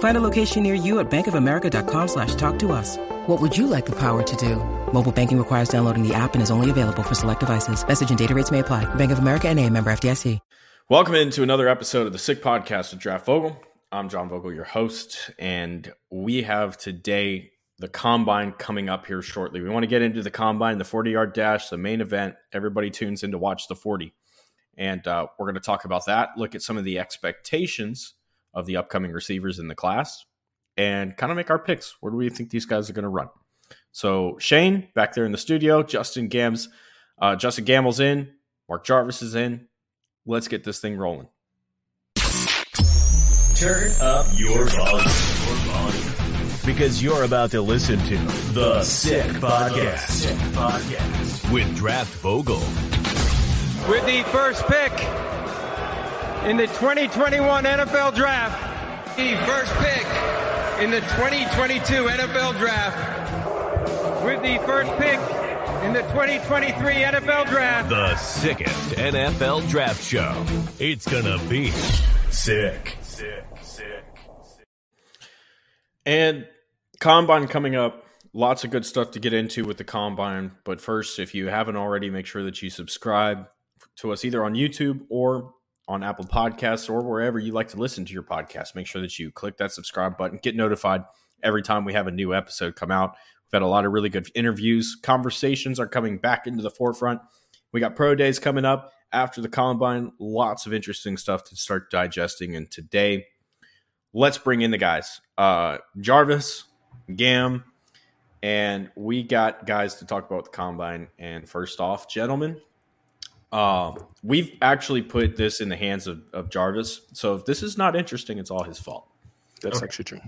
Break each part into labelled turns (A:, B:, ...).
A: Find a location near you at bankofamerica.com slash talk to us. What would you like the power to do? Mobile banking requires downloading the app and is only available for select devices. Message and data rates may apply. Bank of America and a member FDIC.
B: Welcome into another episode of the Sick Podcast with Draft Vogel. I'm John Vogel, your host, and we have today the combine coming up here shortly. We want to get into the combine, the 40 yard dash, the main event. Everybody tunes in to watch the 40. And uh, we're going to talk about that, look at some of the expectations of the upcoming receivers in the class, and kind of make our picks. Where do we think these guys are going to run? So Shane back there in the studio, Justen Gams, uh, Justen Gamble's in, Mark Jarvis is in. Let's get this thing rolling.
C: Turn up your volume. Because you're about to listen to The Sick Podcast. Sick Podcast. With Draft Vogel.
D: With the first pick in the 2021 NFL Draft. The first pick in the 2022 NFL Draft. With the first pick in the 2023 NFL Draft.
C: The sickest NFL draft show. It's gonna be sick. Sick, sick. sick.
B: And combine coming up. Lots of good stuff to get into with the combine. But first, if you haven't already, make sure that you subscribe to us either on YouTube or on Apple Podcasts or wherever you like to listen to your podcast. Make sure that you click that subscribe button, get notified every time we have a new episode come out. We've had a lot of really good interviews. Conversations are coming back into the forefront. We got pro days coming up after the combine. Lots of interesting stuff to start digesting. And today, let's bring in the guys uh, Jarvis, Gam, and we got guys to talk about the combine. And first off, gentlemen, uh, we've actually put this in the hands of, of Jarvis. So if this is not interesting, it's all his fault.
E: That's okay. actually true.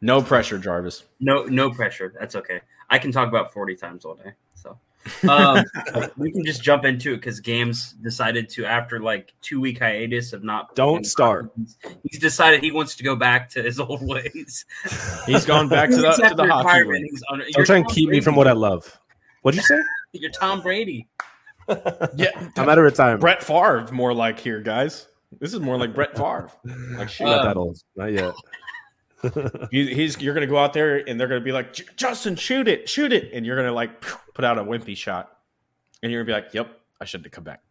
B: No pressure, Jarvis.
F: No, no pressure. That's okay. I can talk about forty times all day. So um, we can just jump into it because Gam's decided to, after like two week hiatus of not.
E: Don't start.
F: He's decided he wants to go back to his old ways.
B: He's gone back to the, to the hockey.
E: Don't try and keep Brady. me from what I love. What'd you say?
F: You're Tom Brady.
B: Yeah,
E: I'm out of retirement.
B: Brett Favre, more like here, guys. This is more like Brett Favre.
E: Like, shit. Not that old. Not yet
B: he's you're gonna go out there and they're gonna be like Justin, shoot it, shoot it, and you're gonna like put out a wimpy shot, and you're gonna be like, "Yep, I shouldn't have come back."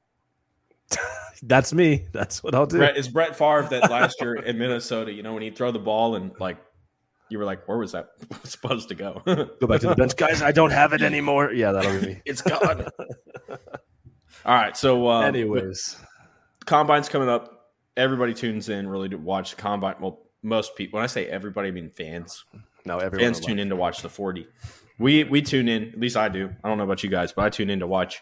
E: That's me. That's what I'll do.
B: Brett, is Brett Favre that last year in Minnesota? You know when he throw the ball and like you were like, "Where was that supposed to go?"
E: go back to the bench, guys. I don't have it anymore. Yeah, that'll be me.
B: it's gone. All right. So,
E: um, anyways,
B: combine's coming up. Everybody tunes in really to watch combine. Well, most people. When I say everybody, I mean fans.
E: No, everyone
B: fans tune in to watch the forty. We we tune in. At least I do. I don't know about you guys, but I tune in to watch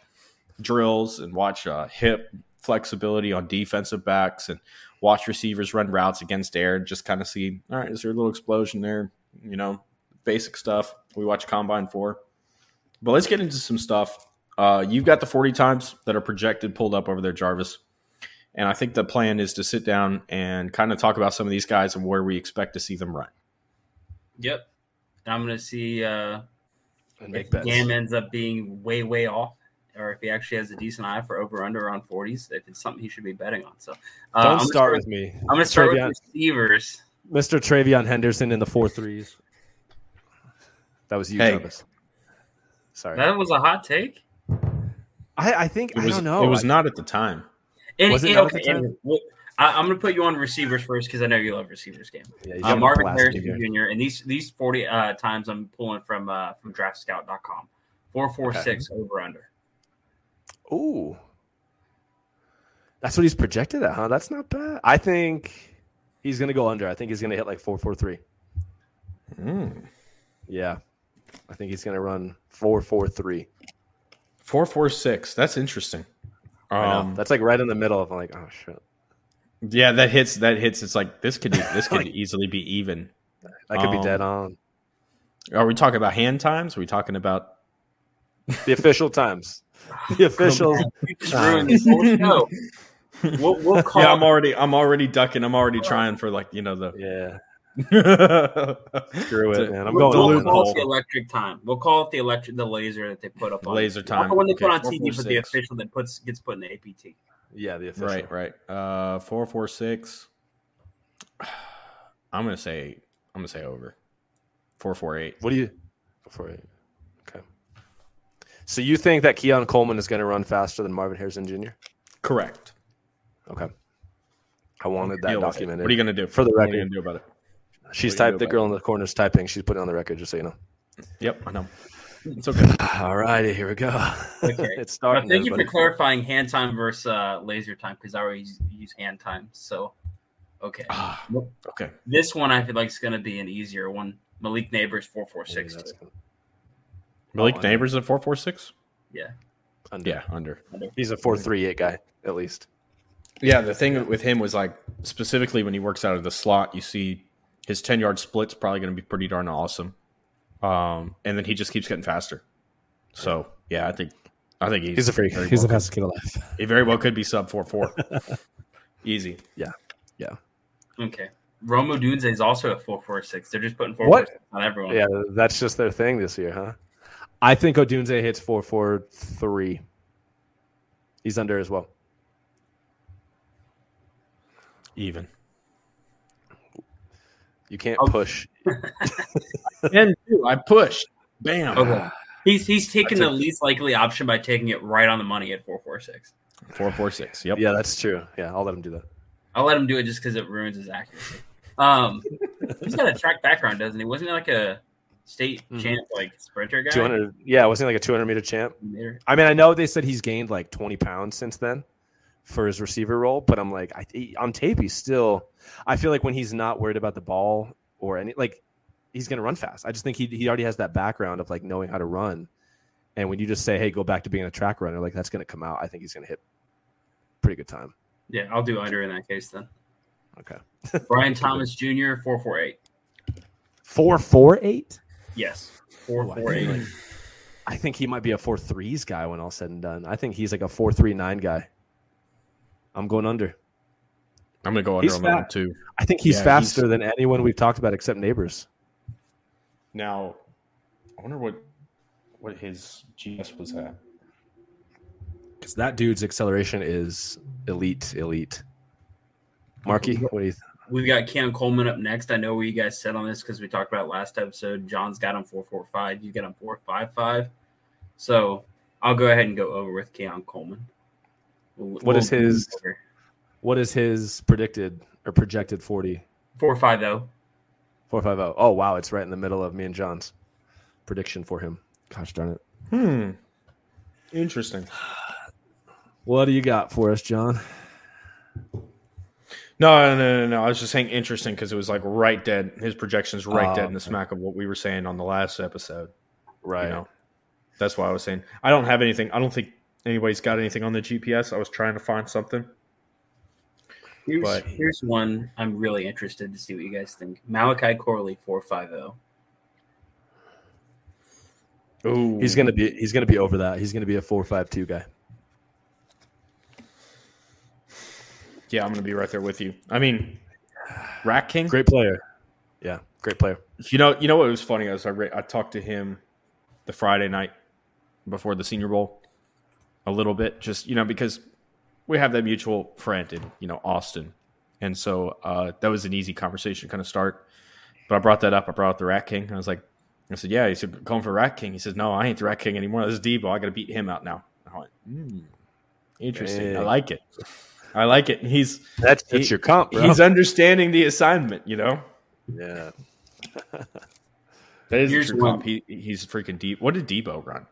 B: drills and watch uh, hip flexibility on defensive backs and watch receivers run routes against air and just kind of see. All right, is there a little explosion there? You know, basic stuff we watch combine for. But let's get into some stuff. Uh, you've got the 40 times that are projected pulled up over there, Jarvis. And I think the plan is to sit down and kind of talk about some of these guys and where we expect to see them run.
F: Yep. I'm going to see uh, if Gam ends up being way, way off, or if he actually has a decent eye for over under on 40s, if it's something he should be betting on. So
E: uh, don't start, start with me.
F: I'm going to start Travion, with receivers.
E: Mr. TreVeyon Henderson in the four threes. That was you, hey. Travis. Sorry.
F: That was a hot take.
E: I, I think
B: was, I
E: don't know.
B: It was I, not at the time.
F: And, was it and, okay, and, well, I, am going to put you on receivers first because I know you love receivers Gam. Yeah, uh, Marvin Harrison Jr. And these these 40 uh, times I'm pulling from uh, from DraftScout.com. Four four okay. over under.
E: Ooh. That's what he's projected at, huh? That's not bad. I think he's going to go under. I think he's going to hit like four four three.
B: Mm.
E: Yeah, I think he's going to run four four three.
B: Four four six. That's interesting.
E: Um, that's like right in the middle of like, oh shit.
B: Yeah, that hits. That hits. It's like this could this could easily be even.
E: That could um, be dead on.
B: Are we talking about hand times? Are we talking about
E: the official times? The official.
B: We'll, we'll call yeah, I'm already. I'm already ducking. I'm already trying for like you know the
E: yeah. Screw it, man. I'm
F: we'll, going. We'll call it the electric time. We'll call it the electric, the laser that they put up.
B: on Laser time.
F: Not the one they okay. put on TV, four, but the official that puts gets put in the APT.
E: Yeah, the official.
B: Right, right. Uh, four four six. I'm gonna say. I'm gonna say over. Four four eight.
E: What do you? Four eight. Okay. So you think that Keon Coleman is going to run faster than Marvin Harrison Jr.?
B: Correct.
E: Okay. I wanted that documented.
B: What are you going to do
E: for the record? What are
B: you going to do about it?
E: She's typed. The girl in the corner is typing. She's putting on the record, just so you know.
B: Yep, I know. It's okay.
E: All righty, here we go. Okay, it's starting.
F: Well, thank you for clarifying hand time versus uh, laser time because I always use hand time. So, okay,
B: ah, okay.
F: This one I feel like is going to be an easier one. Malik Nabers four four six.
B: Malik oh, Nabers at four four six.
F: Yeah.
B: Under. Yeah, under.
E: under. He's a four three eight guy at least.
B: Yeah, the thing with him was like specifically when he works out of the slot, you see his 10 yard split's probably going to be pretty darn awesome. Um, and then he just keeps getting faster. So yeah, I think I think he's,
E: he's a freak. He's well the fastest kid alive.
B: He very well could be sub four four. Easy.
E: Yeah. Yeah.
F: Okay. Rome Odunze is also a four four six. They're just putting four
E: what?
F: on everyone.
E: Yeah, that's just their thing this year, huh? I think Odunze hits four four three. He's under as well.
B: Even.
E: You can't okay. push.
B: and two, I pushed. Bam.
F: Okay. He's he's taking the least likely option by taking it right on the money at four four six.
B: Four four six. Yep.
E: Yeah, that's true. Yeah, I'll let him do that.
F: I'll let him do it just because it ruins his accuracy. Um, he's got a track background, doesn't he? Wasn't he like a state mm-hmm. champ, like sprinter guy?
E: Two hundred. Yeah, wasn't he like a two hundred meter champ? Meter. I mean, I know they said he's gained like twenty pounds since then for his receiver role, but I'm like, I, on tape, he's still. I feel like when he's not worried about the ball or any like, he's going to run fast. I just think he he already has that background of like knowing how to run, and when you just say, "Hey, go back to being a track runner," like that's going to come out. I think he's going to hit pretty good time.
F: Yeah, I'll do under in that case then.
E: Okay.
F: Brian Thomas Jr. four four eight.
E: Four four eight.
F: Yes, four four eight.
E: I think he might be a four threes guy when all said and done. I think he's like a four three nine guy. I'm going under.
B: I'm gonna go under he's on that too.
E: I think he's yeah, faster he's... than anyone we've talked about except Nabers.
B: Now, I wonder what what his GS was at.
E: Because that dude's acceleration is elite, elite. Marky, what do you? Th-
F: We've got Cam Coleman up next. I know what you guys said on this because we talked about last episode. John's got him four four five. You got him four five five. So I'll go ahead and go over with Keon Coleman.
E: We'll, what we'll is his? What is his predicted or projected forty?
F: Four five zero.
E: Four five zero. Oh wow, it's right in the middle of me and John's prediction for him. Gosh darn it.
B: Hmm. Interesting.
E: What do you got for us, John?
B: No, no, no, no. I was just saying interesting because it was like right dead. His projections right uh, dead in the smack of what we were saying on the last episode.
E: Right. You know,
B: that's why I was saying I don't have anything. I don't think anybody's got anything on the GPS. I was trying to find something.
F: Here's, but, here's one I'm really interested to see what you guys think. Malachi Corley four five zero.
E: Oh, he's gonna be he's gonna be over that. He's gonna be a four five two guy.
B: Yeah, I'm gonna be right there with you. I mean, Rat King,
E: great player. Yeah, great player.
B: You know, you know what was funny is I I talked to him the Friday night before the Senior Bowl a little bit, just you know, because we have that mutual friend in you know Austin, and so uh, that was an easy conversation kind of start. But I brought that up. I brought up the Rat King. I was like, I said, yeah. He said, going for Rat King. He says, no, I ain't the Rat King anymore. This is Deebo. I got to beat him out now. I went, mm, interesting. Hey. I like it. I like it. He's
E: that's, that's he, your comp. Bro.
B: He's understanding the assignment. You know.
E: Yeah.
B: that is Here's your comp. He, he's freaking deep. What did Deebo run?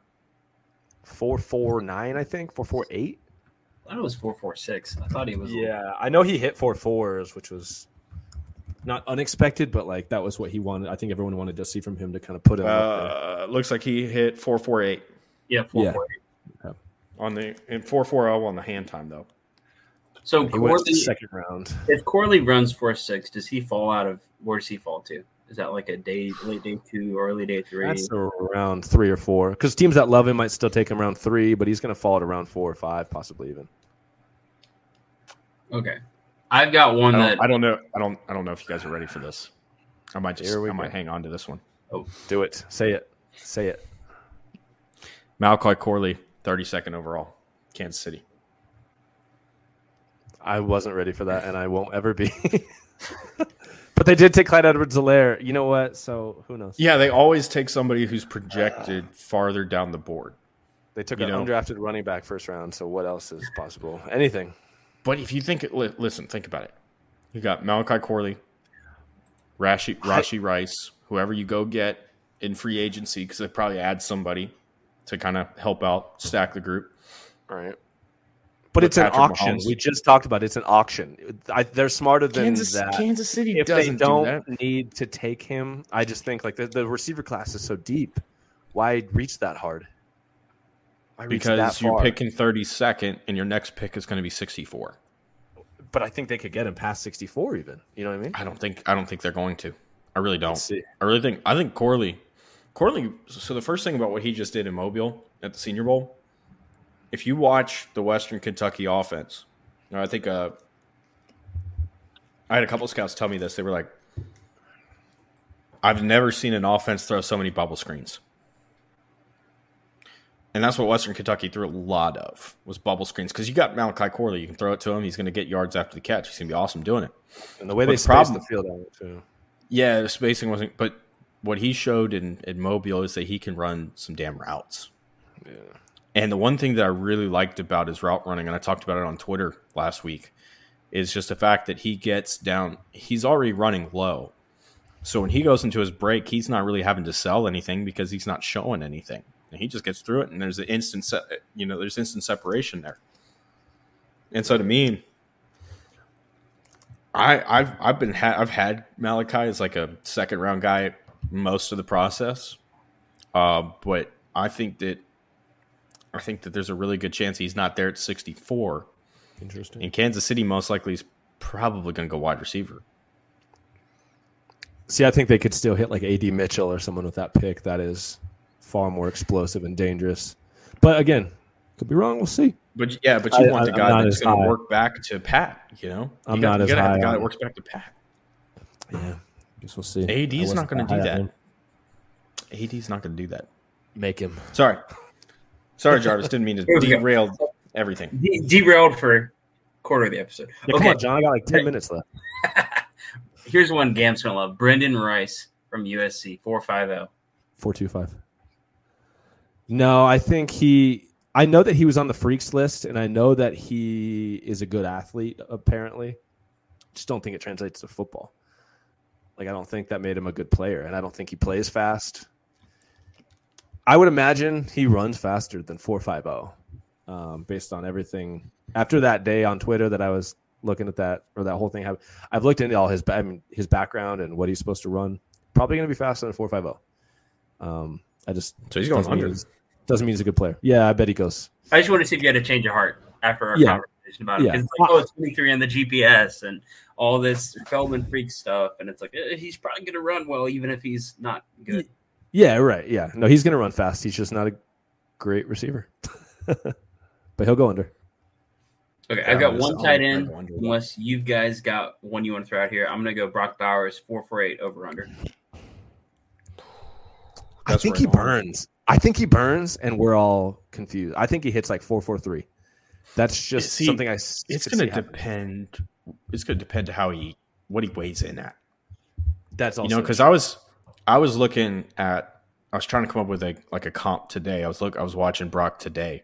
E: Four four nine, I think. Four four eight.
F: I thought it was four four six. I thought he was.
E: Yeah, I know he hit four fours, which was not unexpected, but like that was what he wanted. I think everyone wanted to see from him to kind of put him.
B: Uh, looks like he hit four four eight.
F: Yeah, four yeah. four eight.
B: On the in four four zero on the hand time though.
F: So he
E: Corley, second round.
F: If Corley runs four six, does he fall out of? Where does he fall to? Is that like a day, late day two, or early day three?
E: That's around three or four. Because teams that love him might still take him around three, but he's going to fall at around four or five, possibly even.
F: Okay, I've got one
B: I
F: that
B: I don't know. I don't. I don't know if you guys are ready for this. I might just. I go. might hang on to this one.
E: Oh, do it. Say it. Say it.
B: Malachi Corley, thirty second overall, Kansas City.
E: I wasn't ready for that, and I won't ever be. but they did take Clyde Edwards-Helaire. You know what? So who knows?
B: Yeah, they always take somebody who's projected uh, farther down the board.
E: They took you an know? undrafted running back first round. So what else is possible? Anything.
B: But if you think, listen, think about it. You got Malachi Corley, Rashee, Rashee Rice, whoever you go get in free agency, because they probably add somebody to kind of help out, stack the group.
E: All right. But it's Patrick an auction. Mahomes. We just talked about it. it's an auction. I, they're smarter than
B: Kansas,
E: that.
B: Kansas City
E: if
B: doesn't
E: they don't
B: do
E: need to take him, I just think like the, the receiver class is so deep. Why reach that hard?
B: Why because you're picking 32nd, and your next pick is going to be 64.
E: But I think they could get him past 64, even. You know what I mean?
B: I don't think. I don't think they're going to. I really don't. I really think. I think Corley. Corley. So the first thing about what he just did in Mobile at the Senior Bowl if you watch the Western Kentucky offense, I think uh, I had a couple scouts tell me this. They were like, I've never seen an offense throw so many bubble screens. And that's what Western Kentucky threw a lot of was bubble screens because you got Malachi Corley. You can throw it to him. He's going to get yards after the catch. He's going to be awesome doing it.
E: And the way but they the spaced the field out too.
B: Yeah, the spacing wasn't. But what he showed in, in Mobile is that he can run some damn routes. Yeah. And the one thing that I really liked about his route running, and I talked about it on Twitter last week, is just the fact that he gets down, he's already running low. So when he goes into his break, he's not really having to sell anything because he's not showing anything. And he just gets through it, and there's an instant, se- you know, there's instant separation there. And so to me, I, I've I've been ha- I've had Malachi as like a second round guy most of the process, uh, but I think that I think that there's a really good chance he's not there at 64.
E: Interesting.
B: In Kansas City, most likely he's probably going to go wide receiver.
E: See, I think they could still hit like AD Mitchell or someone with that pick that is far more explosive and dangerous. But again, could be wrong. We'll see.
B: But yeah, but you I, want the guy that's going to work back to Pat. You know,
E: I'm
B: you
E: got, not
B: you
E: as high.
B: Have the guy that works back to Pat.
E: Yeah, guess we'll see.
B: AD's not going to do that. AD's not going to do that.
E: Make him.
B: Sorry. Sorry, Jarvis. Didn't mean to derail everything.
F: De- derailed for quarter of the episode.
E: Yeah, okay, on, John. I got like ten minutes left.
F: Here's one Gam's gonna love: Brendan Rice from USC, four five zero. Oh.
E: Four two five. No, I think he. I know that he was on the freaks list, and I know that he is a good athlete. Apparently, just don't think it translates to football. Like I don't think that made him a good player, and I don't think he plays fast. I would imagine he runs faster than 450 um, based on everything. After that day on Twitter that I was looking at that or that whole thing, I've, I've looked into all his I mean, his background and what he's supposed to run. Probably going to be faster than 450. Um, I just
B: so he's going under.
E: Doesn't mean he's a good player. Yeah, I bet he goes.
F: I just want to see if you had a change of heart after our yeah. conversation about it. Yeah. It's like, oh, it's 23 on the GPS and all this Feldman freak stuff, and it's like eh, he's probably going to run well, even if he's not good.
E: Yeah, right. Yeah. No, he's going to run fast. He's just not a great receiver. but he'll go under.
F: Okay, I've got one tight end. Unless you guys got one you want to throw out here, I'm going to go Brock Bowers, 448 over under.
E: I think he burns. I think he burns, and we're all confused. I think he hits like 443. That's just See, something I.
B: It's going to depend. It's going to depend how he what he weighs in at.
E: That's also
B: you know because I was I was looking at I was trying to come up with a like a comp today. I was look I was watching Brock today.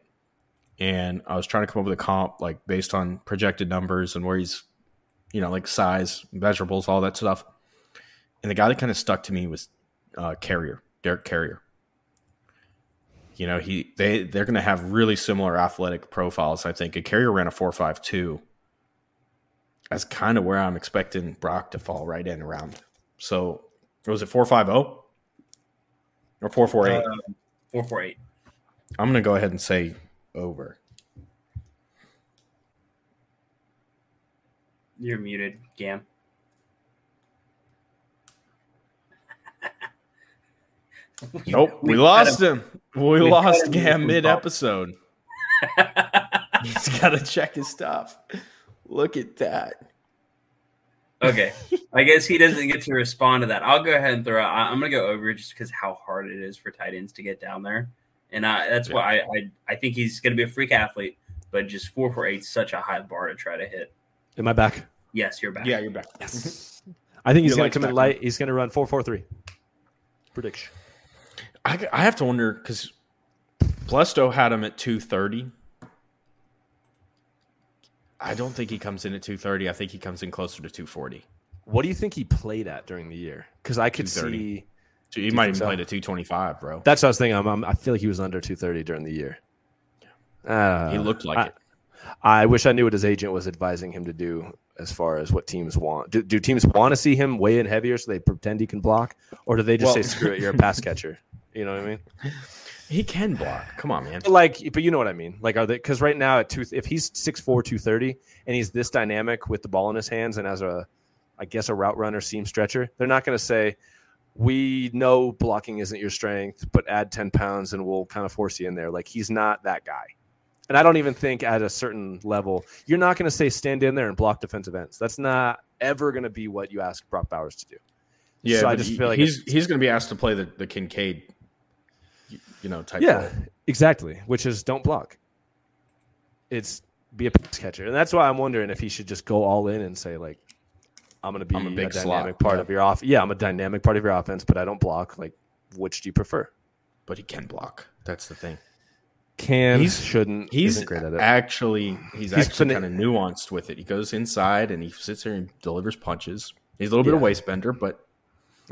B: And I was trying to come up with a comp like based on projected numbers and where he's you know, like size, measurables, all that stuff. And the guy that kind of stuck to me was uh, Carrier, Derek Carrier. You know, he they they're going to have really similar athletic profiles. I think a Carrier ran a four five two. That's kind of where I'm expecting Brock to fall right in around. So was it four five zero or four four eight? Uh,
F: four four eight.
B: I'm going to go ahead and say over.
F: You're muted, Gam.
B: nope, we, we lost him. We, we lost Gam mid episode. He's got to check his stuff. Look at that.
F: Okay, I guess he doesn't get to respond to that. I'll go ahead and throw out. I'm going to go over just because how hard it is for tight ends to get down there, and I, that's yeah. why I, I I think he's going to be a freak athlete, but just four four eight such a high bar to try to hit.
E: Am I back?
F: Yes, you're back.
B: Yeah, you're back. Yes. Mm-hmm.
E: I think he's going to come in light. He's going to run four four three. Prediction.
B: I, I have to wonder because BLESTO had him at two thirty. I don't think he comes in at 230. I think he comes in closer to 240.
E: What do you think he played at during the year? Because I could see.
B: He might even so? played at 225, bro.
E: That's what I was thinking. I'm, I'm, i feel like he was under 230 during the year.
B: Uh, he looked like
E: I,
B: it.
E: I wish I knew what his agent was advising him to do as far as what teams want. Do, do teams want to see him weigh in heavier so they pretend he can block, or do they just well, say screw it, you're a pass catcher? You know what I mean?
B: He can block. Come on, man.
E: But like, but you know what I mean. Like, are they? Because right now at two, if he's 6'4", 230, and he's this dynamic with the ball in his hands, and as a, I guess a route runner, seam stretcher, they're not going to say, "We know blocking isn't your strength, but add ten pounds and we'll kind of force you in there." Like, he's not that guy. And I don't even think at a certain level, you're not going to say stand in there and block defensive ends. That's not ever going to be what you ask Brock Bowers to do.
B: Yeah, so I just feel like he's he's going to be asked to play the, the Kincaid you know, type.
E: Yeah, exactly. Which is don't block. It's be a pass catcher, and that's why I'm wondering if he should just go all in and say like, "I'm going to be I'm a, big a dynamic slot. part yeah. of your off. Yeah, I'm a dynamic part of your offense, but I don't block. Like, which do you prefer?
B: But he can block. That's the thing.
E: Can he's shouldn't.
B: He's great at it. Actually, he's, he's actually fin- kind of nuanced with it. He goes inside and he sits there and delivers punches. He's a little bit yeah. of waist bender, but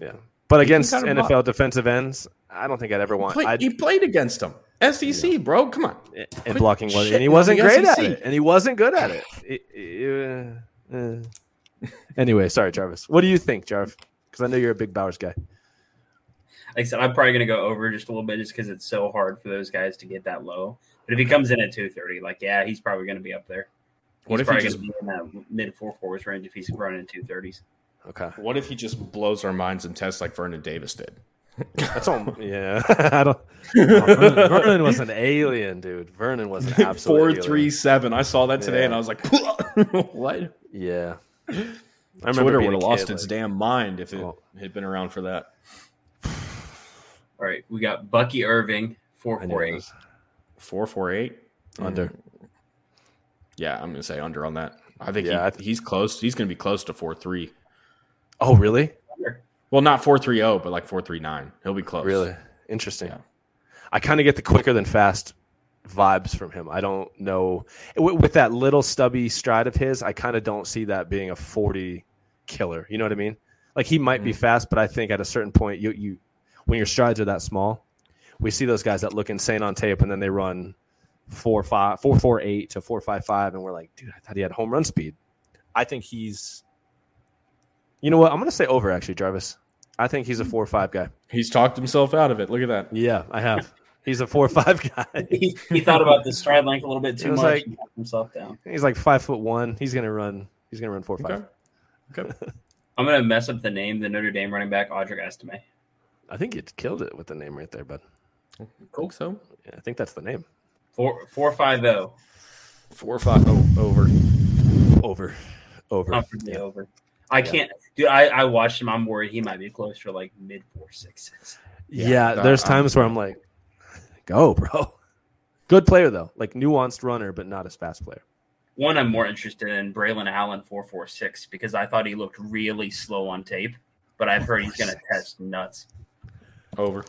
E: yeah. But against NFL block. defensive ends, I don't think I'd ever want.
B: He played, he played against them. SEC, yeah. bro. Come on.
E: And Quit blocking was, and he wasn't great SEC. at it. And he wasn't good at it. it, it uh, uh. anyway, sorry, Jarvis. What do you think, Jarv? Because I know you're a big Bowers guy.
F: Like I said, I'm probably going to go over just a little bit, just because it's so hard for those guys to get that low. But if he comes in at 230, like yeah, he's probably going to be up there. He's what if he just be in that mid four fours range if he's running 230s?
E: Okay.
B: What if he just blows our minds and tests like Vernon Davis did?
E: That's all. Yeah, I don't. Vernon, Vernon, was an alien, dude. Vernon was an absolute
B: four three seven. I saw that today, yeah. and I was like, "What?"
E: Yeah.
B: I remember Twitter would have lost its like, damn mind if it oh. had been around for that.
F: All right, we got Bucky Irving four four eight.
B: Four four eight
E: under. Hmm.
B: Yeah, I'm gonna say under on that. I think yeah, he, he's close. He's gonna be close to four three.
E: Oh, really?
B: Well, not four three zero, but like four three nine. He'll be close.
E: Really interesting. Yeah. I kind of get the quicker than fast vibes from him. I don't know with that little stubby stride of his. I kind of don't see that being a forty killer. You know what I mean? Like he might mm-hmm. be fast, but I think at a certain point, you you when your strides are that small, we see those guys that look insane on tape, and then they run four five four four eight to four five five, and we're like, dude, I thought he had home run speed. I think he's you know what? I'm going to say over, actually, Jarvis. I think he's a four or five guy.
B: He's talked himself out of it. Look at that.
E: Yeah, I have. He's a four or five guy.
F: he, he thought about the stride length a little bit too much like, and himself down.
E: He's like five foot one. He's gonna run. He's gonna run four or five.
F: Okay. okay. I'm gonna mess up the name. The Notre Dame running back Audric Estime.
E: I think you killed it with the name right there, bud.
B: Cool. So
E: yeah, I think that's the name.
F: Four four five zero.
B: Four five oh over.
E: Over. Over.
F: Comfortably yeah. over. I yeah. can't, dude. I, I watched him. I'm worried he might be close to like mid four sixes.
E: Yeah, yeah there's times where I'm like, go, bro. Good player though, like nuanced runner, but not as fast player.
F: One I'm more interested in Braylon Allen four four six because I thought he looked really slow on tape, but I've heard he's gonna test nuts.
B: Over.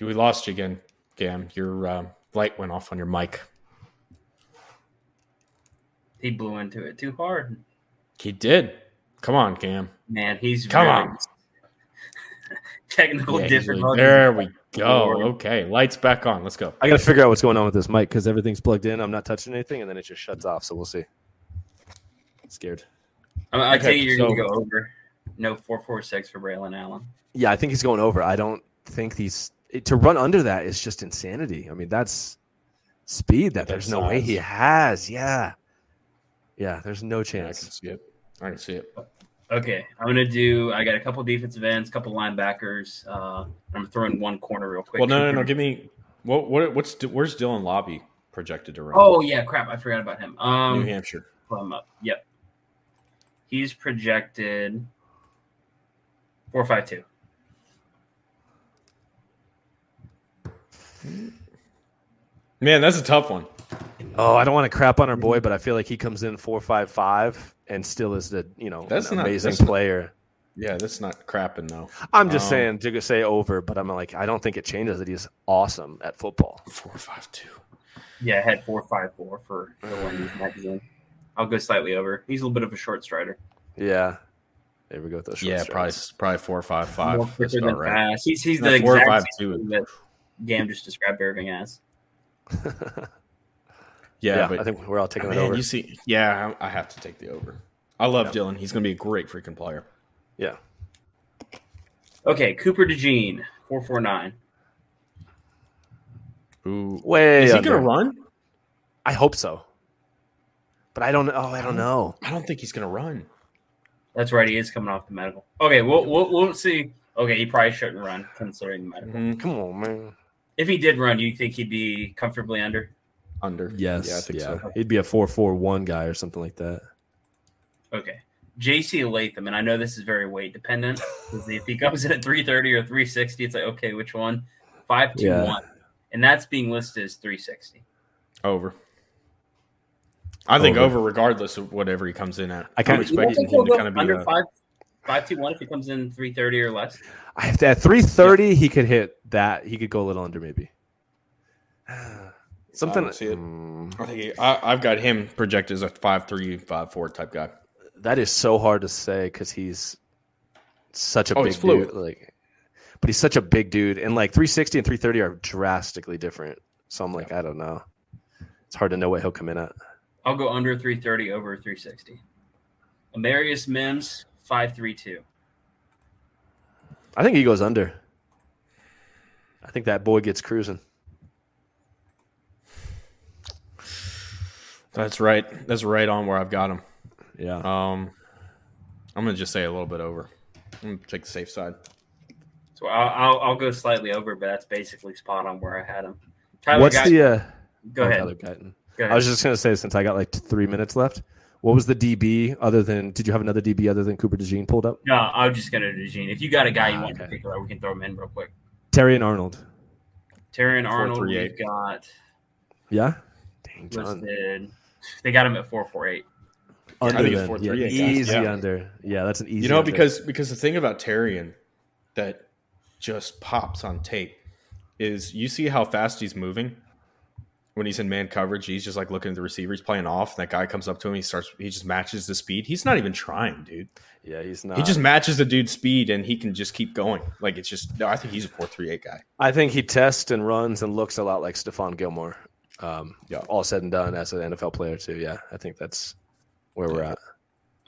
B: We lost you again, Gam. Your uh, light went off on your mic.
F: He blew into it too hard.
B: He did. Come on, Cam.
F: Man, he's
B: come really, on.
F: technical
B: Yeah, he's really- there we go. Okay, lights back on. Let's go.
E: I got to figure out what's going on with this mic because everything's plugged in. I'm not touching anything, and then it just shuts off. So we'll see. Scared.
F: I, I
B: Okay,
F: take it you're
B: so-
F: going to go over. No four four six for Braylon Allen.
E: Yeah, I think he's going over. I don't think these to run under that is just insanity. I mean, that's speed that there's no way he has. Yeah, yeah. There's no
B: Yeah, I
E: chance.
B: can see it. I can see it.
F: Okay, I'm gonna do. I got a couple defensive ends, couple linebackers. Uh, I'm throwing one corner real quick.
B: Well, no, no, no. Give me what? What? What's where's Dylan Laube projected to run?
F: Oh yeah, crap! I forgot about him. Um, New
B: Hampshire.
F: pull him up. Yep, he's projected four five two.
B: Man, that's a tough one.
E: Oh, I don't want to crap on our boy, but I feel like he comes in four five five and still is the you know
B: That's
E: an
B: not-
E: amazing
B: that's not-
E: player.
B: Yeah, that's not crapping though.
E: I'm just
B: Um,
E: saying to say over, but I'm like I don't think it changes that he's awesome at football.
B: Four five two.
F: Yeah, I had four five four for the Lindy's magazine. I'll go slightly over. He's a little bit of a short strider.
E: Yeah, there we go. With those short
B: Yeah, probably
E: strides.
B: probably four five five.
F: More
B: That's
F: quicker than
B: right.
F: fast. He's he's
B: No,
F: the
B: four,
F: exact
B: five, two.
F: that Gam just described Irving as.
B: Yeah,
E: Yeah,
B: but
E: I think we're all taking it
B: man,
E: over.
B: you see, yeah, I, I have to take the over. I love Dylan. He's going to be a great freaking player.
E: yeah,
F: Okay, Cooper DeJean, four four nine.
B: Ooh,
E: way.
B: is he
E: under.
B: going to run?
E: I hope so, but I don't. Oh, I don't know.
B: I don't think he's going to run.
F: That's right. He is coming off the medical. Okay, we'll we'll, we'll see. Okay, he probably shouldn't run considering the medical.
B: Mhm.
E: Come on, man.
F: If he did run, do you think he'd be comfortably under?
B: Under.
E: Yes,
B: Yeah, I think so.
E: He'd be a four-four-one guy or something like that.
F: Okay. JC Latham, and I know this is very weight dependent. 'cause if he comes in at 330 or 360, it's like, okay, which one? 521. And that's being listed as 360.
B: Over. I think
E: Over.
B: over, regardless of whatever he comes in at.
E: I kinda-
B: I'm
F: You don't
B: expecting
F: think
B: him to
F: go
B: kind of be
F: under
B: a,
F: 5, 521 if he comes in 330 or less?
E: I have to, at three thirty, he could hit that. He could go a little under, maybe. Something.
B: don't see it.
E: Mm,
B: I think he, I, I've got him projected as a five three, five four type guy.
E: that is so hard to say because he's such a
B: Oh,
E: big
B: he's fluid.
E: dude. Like, but he's such a big dude, and like three sixty and three thirty are drastically different. So I'm like, I don't know. It's hard to know what he'll come in at.
F: I'll go under 330, over 360. Amarius Mims, 532.
E: I think he goes under. I think that boy gets cruising.
B: That's right. That's right on where I've got him.
E: Yeah.
B: Um, I'm gonna just say a little bit over. I'm gonna take the safe side.
F: So I'll, I'll, I'll go slightly over, but that's basically spot on where I had him. Tyler
E: What's
F: Guyton-
E: the? Uh,
F: Go
E: oh,
F: ahead.
E: Tyler Guyton.
F: Go ahead.
E: I was just gonna say since I got like three minutes left, what was the DB other than? Did you have another DB other than Cooper DeJean pulled up?
F: No, I'm just gonna do Gene. If you got a guy you
E: Ah,
F: want in
E: okay.
F: particular, we can throw him in real quick.
E: Terrion Arnold.
F: Terrion Arnold, we've got
E: Yeah. Dang, John.
F: listed. They got him at four four eight.
E: Under
B: I think it's
E: then.
B: 438,
E: Yeah,
B: guys.
E: easy
B: Yeah.
E: under. Yeah, that's an easy.
B: You know,
E: under.
B: because because the thing about Terrion that just pops on tape is you see how fast he's moving when he's in man coverage. He's just like looking at the receiver. He's playing off. And that guy comes up to him. He starts. He just matches the speed. He's not even trying, dude.
E: yeah, he's not.
B: He just matches the dude's speed, and he can just keep going. Like it's just. No, I think he's a four three eight guy.
E: I think he tests and runs and looks a lot like Stephon Gilmore. Um,
B: Yeah.
E: all said and done as an NFL player too. Yeah, I think that's where we're at.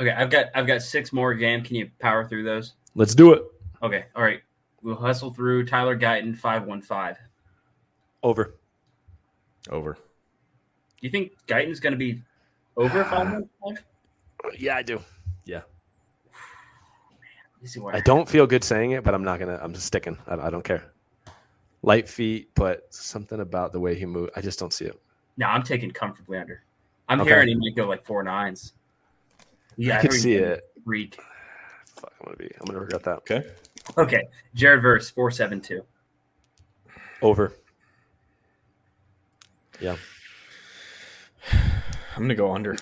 F: Okay, I've got I've got six more. Gam, can you power through those?
E: Let's do it.
F: Okay, all right. We'll hustle through Tyler Guyton five one five.
E: Over.
B: Over.
F: Do you think Guyton's going to be over five one five?
E: Yeah, I do.
F: Let's see where
E: I don't feel good saying it, but I'm not gonna. I'm just sticking. I, I don't care. Light feet, but something about the way he moved. I just don't see it.
F: No, I'm taking comfortably under. I'm
E: Okay.
F: hearing he might go like four nines. Yeah,
E: I can see it.
F: Freak.
E: Fuck, I'm gonna be. I'm gonna regret that.
B: Okay.
F: Okay, Jared Verse four seven two.
E: Over. Yeah.
B: I'm gonna go under.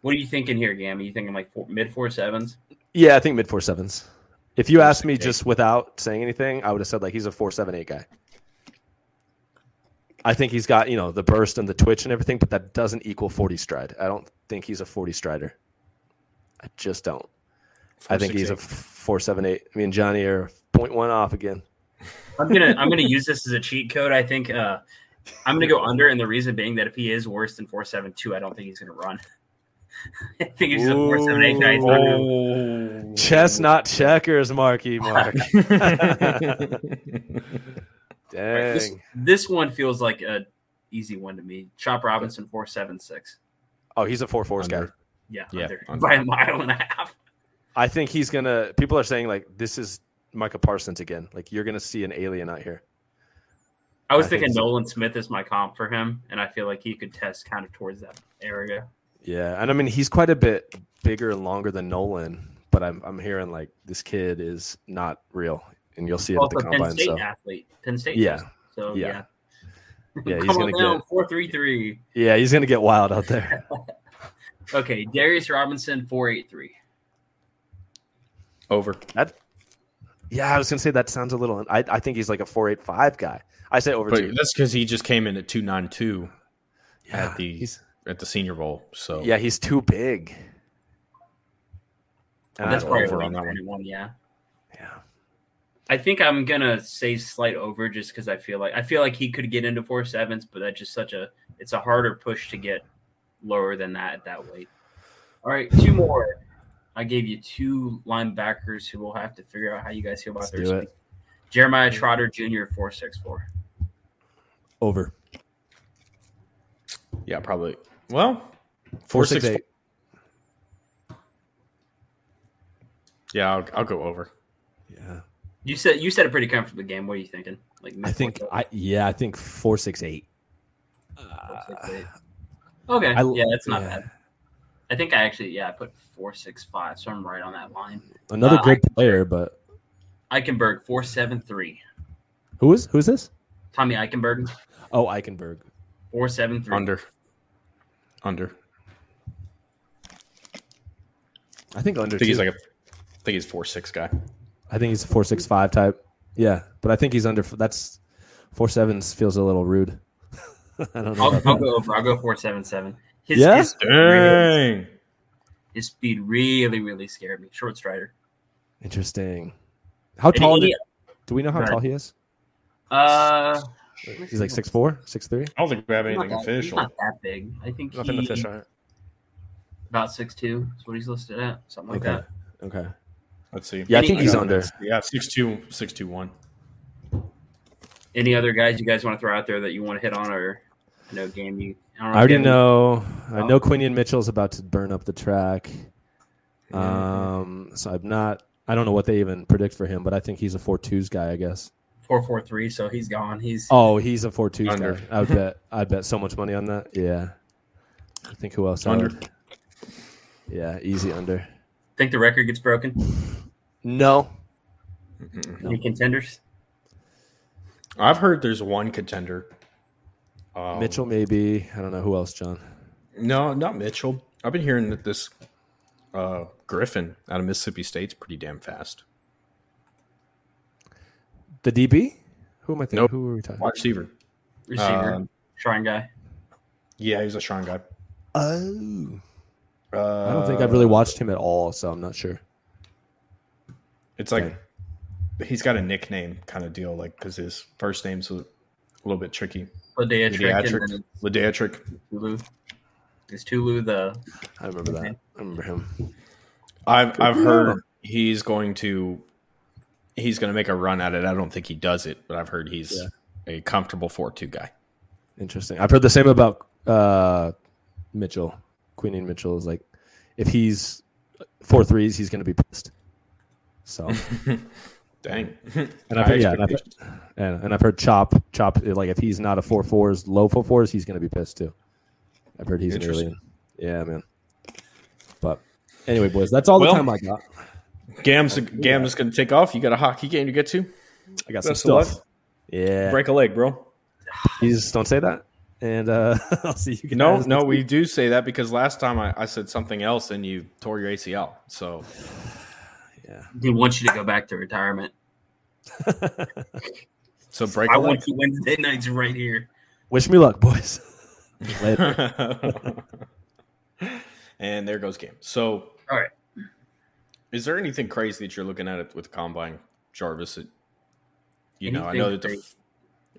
F: What are you thinking here, Gam? Are you thinking like four, mid four sevens?
E: Yeah, I think mid four sevens. If you asked me
B: eight.
E: just without saying anything, I would have said like he's a four seven eight guy. I think he's got you know the burst and the twitch and everything, but that doesn't equal forty stride. I don't think he's a forty strider. I just don't. I think
B: six,
E: he's a four seven eight. I mean Johnny are point one off again.
F: I'm gonna I'm gonna use this as a cheat code. I think uh, I'm gonna go under, and the reason being that if he is worse than four seven two, I don't think he's gonna run. I think he's a four seven eight guy. He's not
B: Oh.
E: Chestnut checkers, Marky Mark. Dang.
F: This, this one feels like a easy one to me. Chop Robinson four seven six.
E: oh, he's a four four guy.
B: Under.
F: Yeah,
B: Yeah,
F: under,
B: under.
F: by a mile and a half.
E: I think he's gonna. People are saying like this is Micah Parsons again. Like you're gonna see an alien out here.
F: I was
E: I
F: thinking
E: so.
F: Nolan Smith is my comp for him, and I feel like he could test kind of towards that area.
E: Yeah, and I mean he's quite a bit bigger and longer than Nolan, but I'm I'm hearing like this kid is not real, and you'll see it at
F: Also,
E: the
F: Penn
E: combine.
F: State
E: So
F: athlete. Penn State.
E: Yeah.
F: test. So
E: Yeah.
F: yeah.
E: Yeah, he's
F: Come
E: gonna get-
F: four three three.
E: yeah, he's gonna get wild out there.
F: Okay, Darius Robinson four eight three.
B: Over.
E: That. Yeah, I was gonna say that sounds a little. I I think he's like a four eight five guy. I say over
B: But
E: two.
B: that's because he just came in at two nine two
E: Yeah,
B: at the
E: he's
B: at the Senior Bowl. So
E: yeah he's too big. And
F: That's probably
B: over on that one.
F: one. Yeah.
E: yeah.
F: I think I'm gonna say slight over just because I feel like I feel like he could get into four sevens, but that's just such a it's a harder push to get lower than that at that weight. All right, two more. I gave you two linebackers who will have to figure out how you guys feel about
E: Let's
F: their speed. Jeremiah Trotter Jr. four six four.
E: Over
B: yeah, probably. Well,
E: four six eight.
B: Yeah, I'll, I'll go over.
E: Yeah,
F: You said you said a pretty comfortable game. What are you thinking? Like
E: I think I yeah I think four six eight.
F: four, six, eight. Okay,
E: I-
F: yeah, that's not
E: yeah.
F: bad. I think I actually yeah I put four six five, so I'm right on that line.
E: Another
F: Uh,
E: good player, but
F: Eichenberg four seven three.
E: who is who's this?
F: Tommy Eichenberg
E: Oh, Eichenberg.
F: four seven three.
B: Under. Under.
E: I think under.
B: I think he's like a. I think he's four six guy.
E: I think he's a four six five type. Yeah, but I think he's under. That's four sevens feels a little rude. I don't know.
F: I'll, I'll go over. I'll go four seven seven. His,
E: Yeah?
F: his, speed really,
B: Dang.
F: his speed really really scared me. Short strider.
E: Interesting. How
F: And
E: tall?
F: he-
E: did- do we know how
F: Right.
E: tall he is?
F: Uh,
E: He's like six four, six three.
B: I don't think we have
F: he's not,
B: anything
F: that, he's
B: official.
F: not that big. I think
E: Nothing
F: he,
E: official. Right?
F: about six two. That's what he's listed at. Something like
E: Okay.
F: that.
E: Okay.
B: Let's see.
E: Yeah, I
F: Any-
E: think he's
B: got
E: under.
B: it. Yeah, six two, six two one.
F: Any other guys you guys want to throw out there that you want to hit on, or I know Gam you? I, don't
E: I already
F: if you
E: know. I
F: Oh.
E: know Quinyon Mitchell's about to burn up the track. Um, so I'm not. I don't know what they even predict for him, but I think he's a four twos guy. I guess.
F: Any- four four three. So he's gone. He's
E: Oh, he's a four twos
B: Under.
E: guy. I would bet. I'd bet so much money on that. Yeah. I think who else?
B: Under.
E: would- Yeah, easy under.
F: think the record gets broken.
E: No.
F: Any contenders?
B: I've heard there's one contender. Um,
E: Mitchell maybe. I don't know who else. John.
B: No, not Mitchell. I've been hearing that this uh, Griffin out of Mississippi State's pretty damn fast.
E: The DB. Who am I thinking?
B: Nope.
E: Who were we talking?
B: Wide receiver.
F: Receiver,
B: Um,
F: shrine guy.
B: Yeah, he's a strong guy.
E: Oh.
B: Uh,
E: I don't think I've really watched him at all, so I'm not sure.
B: It's like
E: Okay.
B: he's got a nickname kind of deal, like because his first name's a, a little bit tricky.
F: Podiatric and
B: Pediatric.
F: Tulu. Is Tulu the
E: I remember that. I remember him.
B: I've I've heard he's going to he's going to make a run at it. I don't think he does it, but I've heard he's a comfortable four two guy.
E: Interesting. I've heard the same about uh, Mitchell. Quinyon Mitchell is like, if he's four threes, he's going to be pissed. So,
B: Dang.
E: and I've heard, yeah, and I've,
B: expectations.
E: and, and I've heard Chop Chop like if he's not a four fours, low four fours, he's going to be pissed too. I've heard he's an alien. Yeah, man. But anyway, boys, that's all the time I got.
B: Gam's Gam's going to take off. You got a hockey Gam to get to.
E: I got some
B: Best of
E: stuff. Yeah,
B: Break a leg, bro.
E: you just don't say that. And uh, I'll see you guys.
B: No,
E: next
B: no,
E: week.
B: we do say that because last time I, I said something else and you tore your ACL. So yeah,
F: he wants you to go back to retirement.
B: so break
F: I
B: a leg.
F: want you Wednesday nights right here.
E: Wish me luck, boys. Later.
B: and there goes game. So
F: All right.
B: Is there anything crazy that you're looking at it with the combine, Jarvis? That, you know, I know that the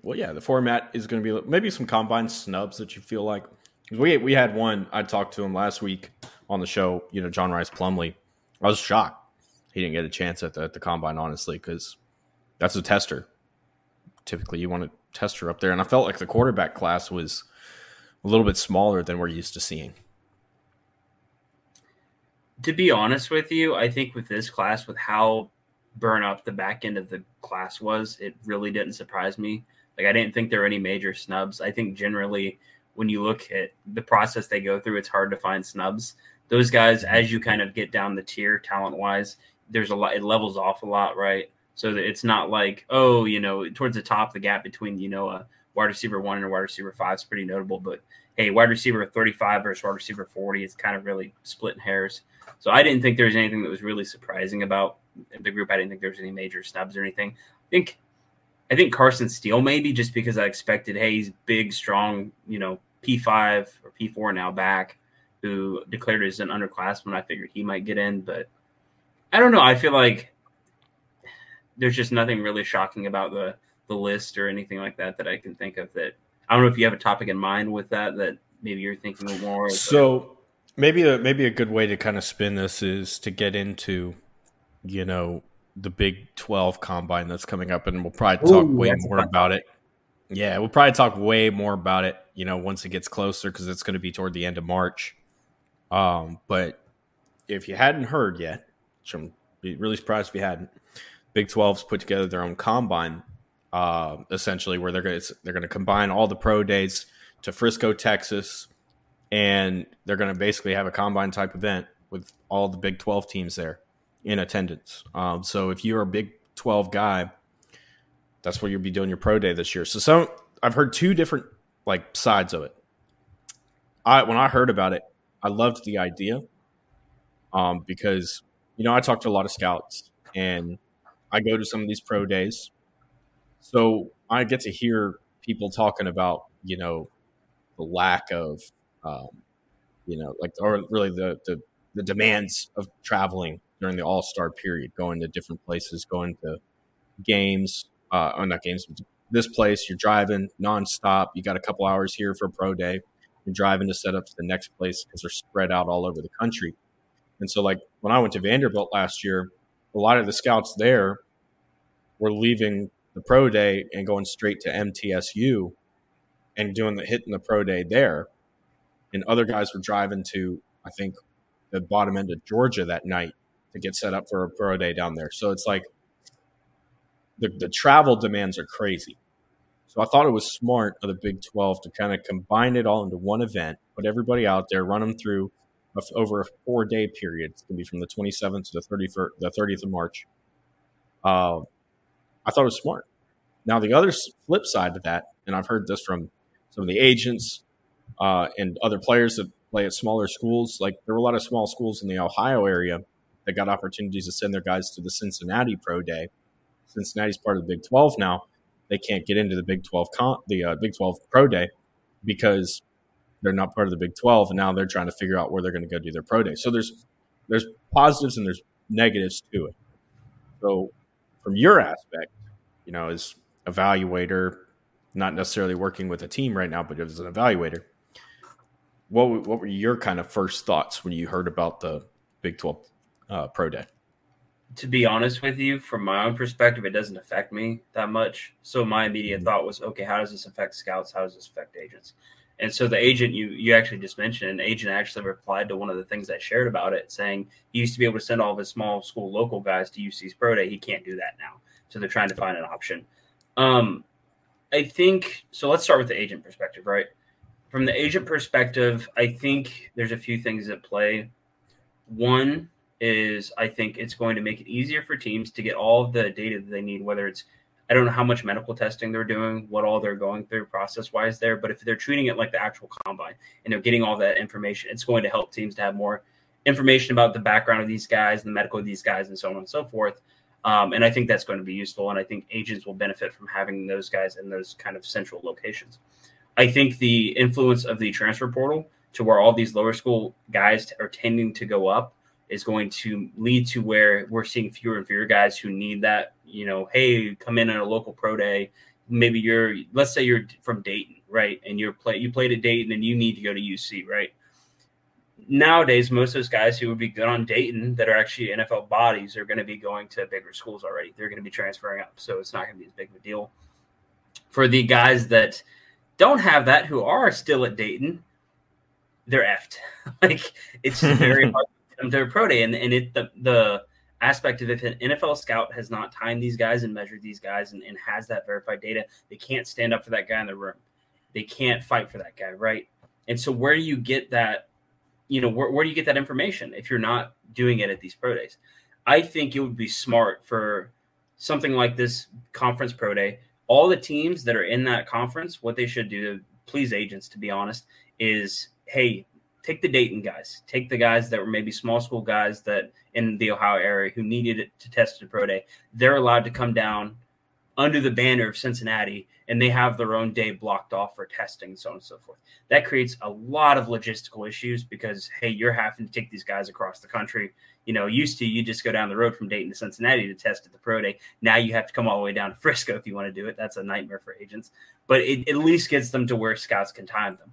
B: well, yeah, the format is going to be maybe some combine snubs that you feel like we we had one. I talked to him last week on the show. You know, John Rhys Plumlee. I was shocked he didn't get a chance at the, at the combine, honestly, because that's a tester. Typically, you want a tester up there, and I felt like the quarterback class was a little bit smaller than we're used to seeing.
F: To be honest with you, I think with this class, with how burn up the back end of the class was, it really didn't surprise me. Like I didn't think there were any major snubs. I think generally when you look at the process they go through, it's hard to find snubs. Those guys, as you kind of get down the tier talent wise, there's a lot, it levels off a lot, right? So that it's not like, oh, you know, towards the top, the gap between, you know, a wide receiver one and wide receiver five is pretty notable. But hey, wide receiver 35 versus wide receiver 40, is kind of really splitting hairs. So I didn't think there was anything that was really surprising about the group. I didn't think there was any major snubs or anything. I think I think Carson Steele maybe just because I expected, hey, he's big, strong, you know, P5 or P4 now back, who declared as an underclassman. I figured he might get in, but I don't know. I feel like there's just nothing really shocking about the the list or anything like that that I can think of. That I don't know if you have a topic in mind with that that maybe you're thinking more.
B: So maybe a maybe a good way to kind of spin this is to get into, you know, the Big Twelve combine that's coming up, and we'll probably talk Ooh, way more about it. Yeah, we'll probably talk way more about it, you know, once it gets closer because it's going to be toward the end of March. Um, but if you hadn't heard yet, which I'm really surprised if you hadn't, Big 12's put together their own combine, uh, essentially, where they're going to they're going to combine all the pro days to Frisco, Texas, and they're going to basically have a combine type event with all the Big 12 teams there in attendance. Um, so if you're a Big 12 guy, that's where you'll be doing your pro day this year. So some I've heard two different like sides of it. I when I heard about it, I loved the idea um, because you know I talked to a lot of scouts and I go to some of these pro days, so I get to hear people talking about you know the lack of um, you know like or really the, the the demands of traveling during the All Star period, going to different places, going to games, uh, or not games, this place. You're driving nonstop. You got a couple hours here for pro day. You're driving to set up to the next place because they're spread out all over the country. And so, like when I went to Vanderbilt last year, a lot of the scouts there were leaving the pro day and going straight to MTSU and doing the hitting the pro day there. And other guys were driving to, I think, the bottom end of Georgia that night to get set up for a pro day down there. So it's like the, the travel demands are crazy. So I thought it was smart of the Big 12 to kind of combine it all into one event, put everybody out there, run them through over a four day period. It's going to be from the 27th to the 31st, the 30th of March. Uh, I thought it was smart. Now the other flip side to that, and I've heard this from some of the agents uh, and other players that play at smaller schools. Like there were a lot of small schools in the Ohio area that got opportunities to send their guys to the Cincinnati Pro Day. Cincinnati's part of the Big 12 now. They can't get into the Big 12 con- the uh, Big 12 Pro Day because they're not part of the Big 12, and now they're trying to figure out where they're going to go do their pro day. So there's there's positives and there's negatives to it. So from your aspect, you know, as evaluator, not necessarily working with a team right now, but as an evaluator, what what were your kind of first thoughts when you heard about the Big 12 uh, Pro Day?
F: To be honest with you, from my own perspective, it doesn't affect me that much. So my immediate mm-hmm. thought was, okay, how does this affect scouts? How does this affect agents? And so the agent you you actually just mentioned, an agent actually replied to one of the things I shared about it, saying he used to be able to send all of his small school local guys to UC's pro day. He can't do that now. So they're trying to find an option. Um, I think so. Let's start with the agent perspective, right? From the agent perspective, I think there's a few things at play. One is I think it's going to make it easier for teams to get all of the data that they need, whether it's I don't know how much medical testing they're doing, what all they're going through process wise there, but if they're treating it like the actual combine and they're getting all that information, it's going to help teams to have more information about the background of these guys, the medical of these guys, and so on and so forth. Um, and I think that's going to be useful. And I think agents will benefit from having those guys in those kind of central locations. I think the influence of the transfer portal to where all these lower school guys are tending to go up is going to lead to where we're seeing fewer and fewer guys who need that. You know, hey, come in at a local pro day. Maybe you're, let's say you're from Dayton, right? And you're play, you played at Dayton, and you need to go to UC, right? Nowadays, most of those guys who would be good on Dayton that are actually NFL bodies are going to be going to bigger schools already. They're going to be transferring up, so it's not going to be as big of a deal. For the guys that don't have that, who are still at Dayton, they're effed. like it's very hard to their pro day, and and it the the aspect of if an NFL scout has not timed these guys and measured these guys and, and has that verified data, they can't stand up for that guy in the room. They can't fight for that guy, right? And so where do you get that? You know, where, where do you get that information if you're not doing it at these pro days? I think it would be smart for something like this conference pro day. All the teams that are in that conference, what they should do to please agents, to be honest, is hey, take the Dayton guys, take the guys that were maybe small school guys that in the Ohio area who needed it to test a pro day. They're allowed to come down under the banner of Cincinnati and they have their own day blocked off for testing so on and so forth. That creates a lot of logistical issues because hey, you're having to take these guys across the country. You know, used to you just go down the road from Dayton to Cincinnati to test at the pro day. Now you have to come all the way down to Frisco if you want to do it. That's a nightmare for agents, but it at least gets them to where scouts can time them.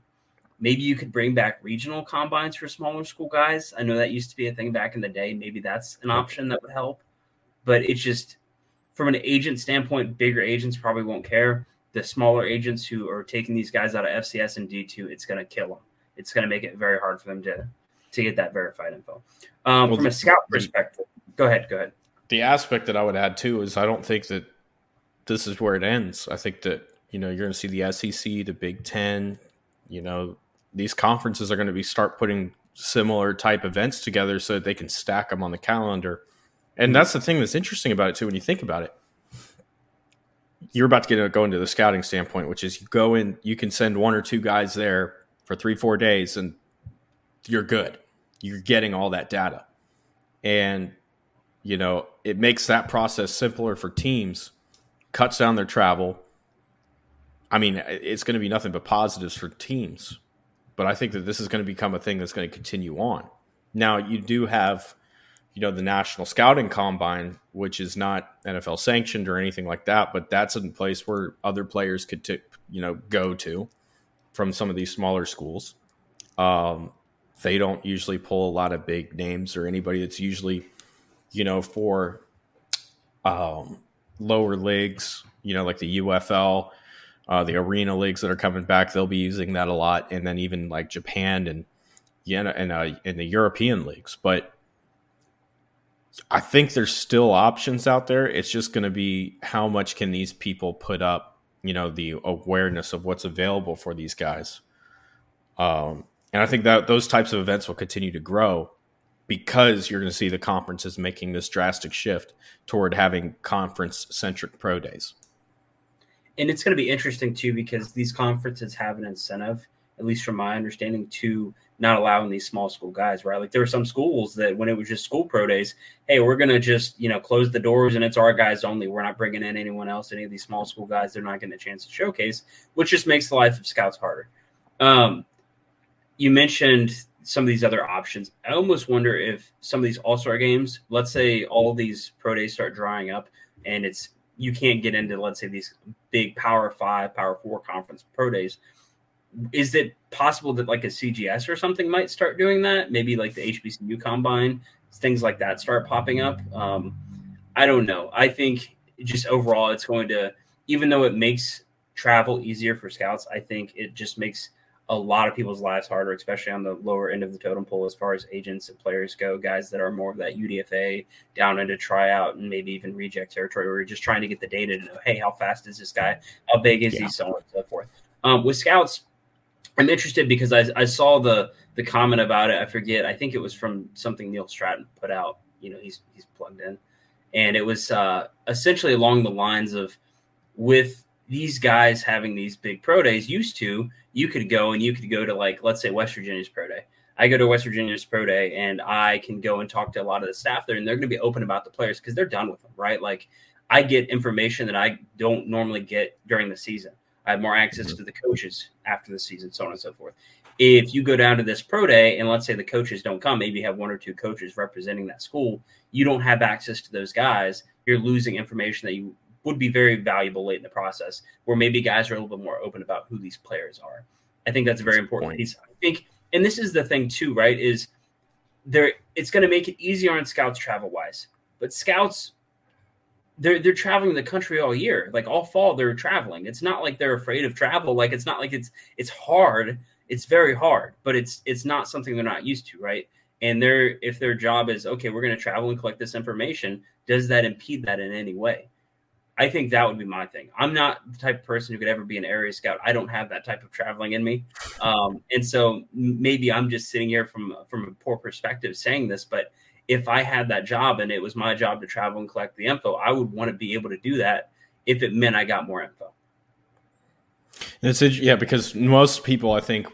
F: Maybe you could bring back regional combines for smaller school guys. I know that used to be a thing back in the day. Maybe that's an option that would help. But it's just from an agent standpoint, bigger agents probably won't care. The smaller agents who are taking these guys out of FCS and D2, it's going to kill them. It's going to make it very hard for them to to get that verified info. Um, well, from a scout perspective, go ahead. Go ahead.
B: The aspect that I would add too is I don't think that this is where it ends. I think that you know you're going to see the SEC, the Big Ten, you know these conferences are going to be start putting similar type events together so that they can stack them on the calendar. And that's the thing that's interesting about it too when you think about it. You're about to get go into the scouting standpoint, which is you go in, you can send one or two guys there for three, four days, and you're good. You're getting all that data, and you know it makes that process simpler for teams, cuts down their travel. I mean, it's going to be nothing but positives for teams but I think that this is going to become a thing that's going to continue on. Now, you do have, you know, the National Scouting Combine, which is not NFL sanctioned or anything like that, but that's a place where other players could, t- you know, go to from some of these smaller schools. Um, they don't usually pull a lot of big names or anybody that's usually, you know, for um, lower leagues, you know, like the UFL uh, the arena leagues that are coming back, they'll be using that a lot, and then even like Japan and yeah, and uh, in the European leagues. But I think there's still options out there. It's just going to be how much can these people put up, you know, the awareness of what's available for these guys. Um, and I think that those types of events will continue to grow because you're going to see the conferences making this drastic shift toward having conference centric pro days
F: and it's going to be interesting too because these conferences have an incentive, at least from my understanding, to not allowing these small school guys, right? Like there were some schools that when it was just school pro days, hey, we're going to just, you know, close the doors and it's our guys only. We're not bringing in anyone else, any of these small school guys. They're not getting a chance to showcase, which just makes the life of scouts harder. Um, you mentioned some of these other options. I almost wonder if some of these all star games, let's say all these pro days start drying up and it's you can't get into let's say these big power five power four conference pro days is it possible that like a cgs or something might start doing that maybe like the hbcu combine things like that start popping up um, i don't know i think just overall it's going to even though it makes travel easier for scouts i think it just makes a lot of people's lives harder, especially on the lower end of the totem pole as far as agents and players go. Guys that are more of that UDFA down into tryout and maybe even reject territory, where you're just trying to get the data to know, hey, how fast is this guy? How big is yeah. he? So on and so forth. Um, with scouts, I'm interested because I, I saw the the comment about it. I forget. I think it was from something Neil Stratton put out. You know, he's he's plugged in, and it was uh, essentially along the lines of with these guys having these big pro days used to, you could go and you could go to like, let's say West Virginia's pro day. I go to West Virginia's pro day and I can go and talk to a lot of the staff there and they're going to be open about the players because they're done with them, right? Like I get information that I don't normally get during the season. I have more access mm-hmm. to the coaches after the season, so on and so forth. if you go down to this pro day and let's say the coaches don't come, maybe you have one or two coaches representing that school, you don't have access to those guys. You're losing information that you would be very valuable late in the process, where maybe guys are a little bit more open about who these players are. I think that's a very important piece. I think, and this is the thing too, right? Is there it's going to make it easier on scouts travel wise, but scouts they're they're traveling the country all year, like all fall they're traveling. It's not like they're afraid of travel. Like it's not like it's it's hard. It's very hard, but it's it's not something they're not used to, right? And their if their job is okay, we're going to travel and collect this information. Does that impede that in any way? I think that would be my thing. I'm not the type of person who could ever be an area scout. I don't have that type of traveling in me, um, and so maybe I'm just sitting here from from a poor perspective saying this. But if I had that job and it was my job to travel and collect the info, I would want to be able to do that if it meant I got more info.
B: It's yeah, because most people, I think,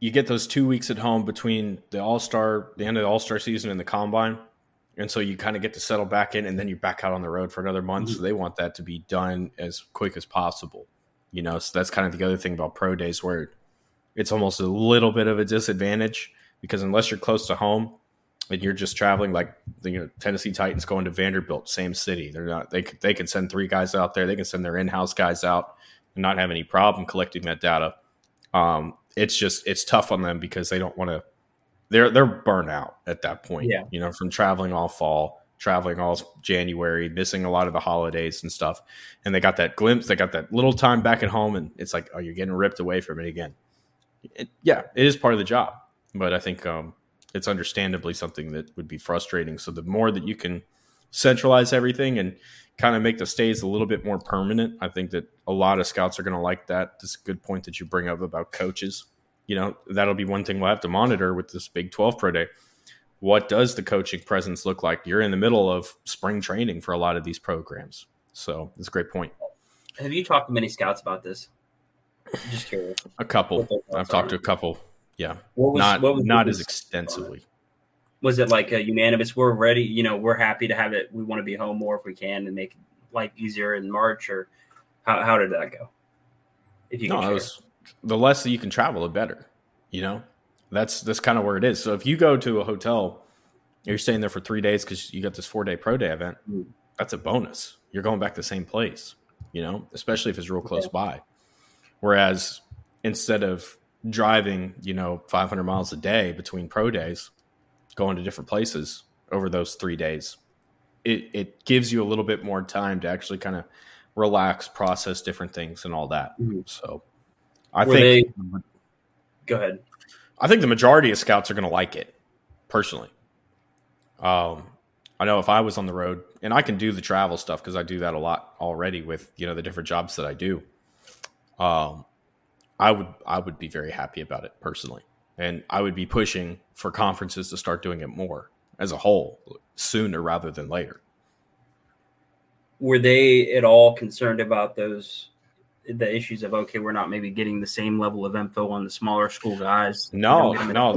B: you get those two weeks at home between the All Star, the end of the All Star season, and the Combine and so you kind of get to settle back in and then you're back out on the road for another month mm-hmm. so they want that to be done as quick as possible you know so that's kind of the other thing about pro days where it's almost a little bit of a disadvantage because unless you're close to home and you're just traveling like the you know, Tennessee Titans going to Vanderbilt, same city. They're not they they can send three guys out there. They can send their in-house guys out and not have any problem collecting that data. Um, it's just it's tough on them because they don't want to they're they're burnt out at that point.
F: Yeah.
B: You know, from traveling all fall, traveling all January, missing a lot of the holidays and stuff. And they got that glimpse, they got that little time back at home, and it's like, oh, you're getting ripped away from it again. It, yeah, it is part of the job, but I think um, it's understandably something that would be frustrating. So the more that you can centralize everything and kind of make the stays a little bit more permanent, I think that a lot of scouts are going to like that. This a good point that you bring up about coaches you know, that'll be one thing we'll have to monitor with this Big 12 Pro Day. What does the coaching presence look like? You're in the middle of spring training for a lot of these programs. So it's a great point.
F: Have you talked to many scouts about this? Just curious.
B: A couple. I've talked to a couple. Yeah. Was, not not as extensively.
F: Was it like a unanimous? We're ready. You know, we're happy to have it. We want to be home more if we can and make life easier in March. Or how, how did that go?
B: If you no, it was the less that you can travel, the better. You know, that's that's kind of where it is. So if you go to a hotel, you're staying there for three days because you got this four day pro day event. Mm. That's a bonus. You're going back to the same place. You know, especially if it's real close by. Whereas instead of driving, you know, 500 miles a day between pro days, going to different places over those three days, it, it gives you a little bit more time to actually kind of relax, process different things, and all that. Mm-hmm. So I Were think. They...
F: Go ahead.
B: I think the majority of scouts are going to like it, personally. Um, I know if I was on the road, and I can do the travel stuff because I do that a lot already with you know the different jobs that I do. Um, I would I would be very happy about it personally, and I would be pushing for conferences to start doing it more as a whole sooner rather than later.
F: Were they at all concerned about those the issues of okay, we're not maybe getting the same level of info on the smaller school guys.
B: No, no,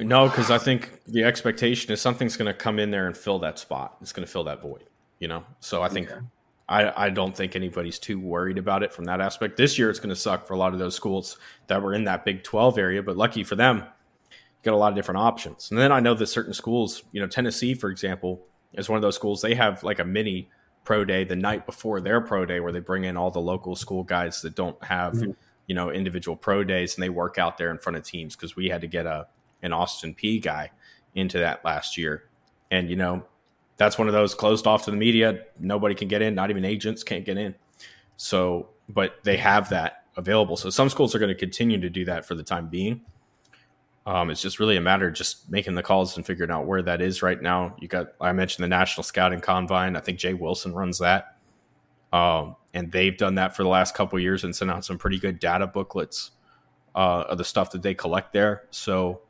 B: no, because I think the expectation is something's going to come in there and fill that spot. It's going to fill that void, you know. So I think okay. I I don't think anybody's too worried about it from that aspect. This year, it's going to suck for a lot of those schools that were in that Big Twelve area, but lucky for them, you got a lot of different options. And then I know that certain schools, you know, Tennessee, for example, is one of those schools. They have like a mini pro day the night before their pro day where they bring in all the local school guys that don't have mm-hmm. you know individual pro days and they work out there in front of teams because we had to get a an Austin Peay guy into that last year and you know that's one of those closed off to the media nobody can get in not even agents can't get in so but they have that available so some schools are going to continue to do that for the time being um, it's just really a matter of just making the calls and figuring out where that is right now. You got, I mentioned the National Scouting Combine. I think Jay Wilson runs that. Um, and they've done that for the last couple years and sent out some pretty good data booklets uh, of the stuff that they collect there. So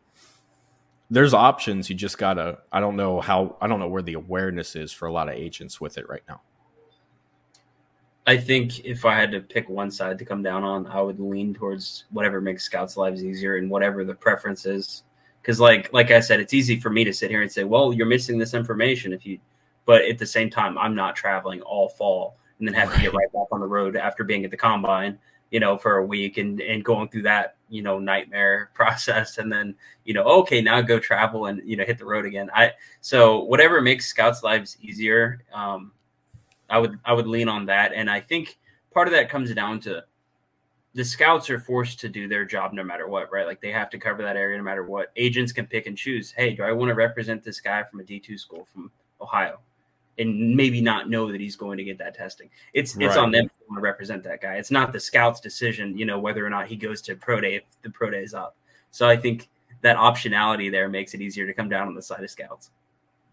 B: there's options. You just gotta. I don't know how. I don't know where the awareness is for a lot of agents with it right now.
F: I think if I had to pick one side to come down on, I would lean towards whatever makes scouts' lives easier and whatever the preference is. Because, like, like I said, it's easy for me to sit here and say, "Well, you're missing this information." If you, but at the same time, I'm not traveling all fall and then have to get right back on the road after being at the combine you know, for a week and and going through that you know nightmare process, and then you know, okay, now go travel and you know hit the road again. I so whatever makes scouts' lives easier, um, I would I would lean on that, and I think part of that comes down to the scouts are forced to do their job no matter what, right? Like they have to cover that area no matter what. Agents can pick and choose. Hey, do I want to represent this guy from a D two school from Ohio? And maybe not know that he's going to get that testing. It's it's right. on them to want to represent that guy. It's not the scout's decision, you know, whether or not he goes to pro day if the pro day is up. So I think that optionality there makes it easier to come down on the side of scouts.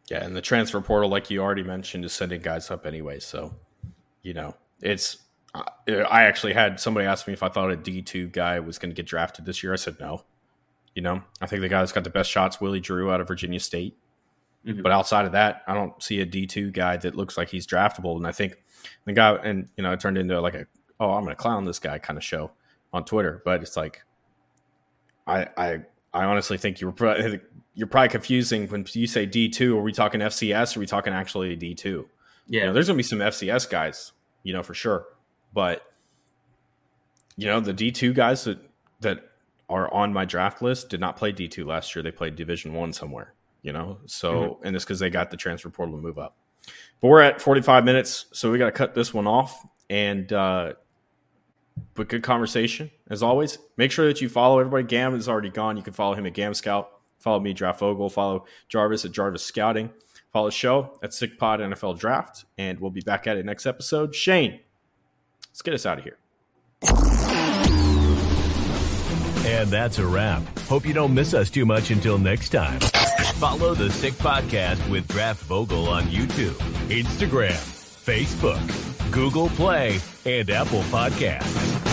B: Yeah, and the transfer portal, like you already mentioned, is sending guys up anyway. So, you know, it's. I actually had somebody ask me if I thought a D two guy was going to get drafted this year. I said no. You know, I think the guy that's got the best shots, Willie Drew, out of Virginia State. Mm-hmm. But outside of that, I don't see a D two guy that looks like he's draftable. And I think the guy, and you know, it turned into like a oh, I'm going to clown this guy kind of show on Twitter. But it's like, I I I honestly think you're you're probably confusing when you say D two. Are we talking FCS? Or are we talking actually D two? Yeah, you know, there's going to be some FCS guys, you know, for sure. But you know, the D two guys that that are on my draft list did not play D two last year. They played Division one somewhere you know. So, mm-hmm. and it's because they got the transfer portal to move up. But we're at 45 minutes, so we got to cut this one off. And, uh, but good conversation as always. Make sure that you follow everybody. Gam is already gone. You can follow him at Gam Scout. Follow me, Draft Vogel. Follow Jarvis at Jarvis Scouting. Follow the show at Sick Pod NFL Draft. And we'll be back at it next episode. Shane, let's get us out of here.
C: And that's a wrap. Hope you don't miss us too much until next time. Follow the Sick Podcast with Draft Vogel on YouTube, Instagram, Facebook, Google Play, and Apple Podcasts.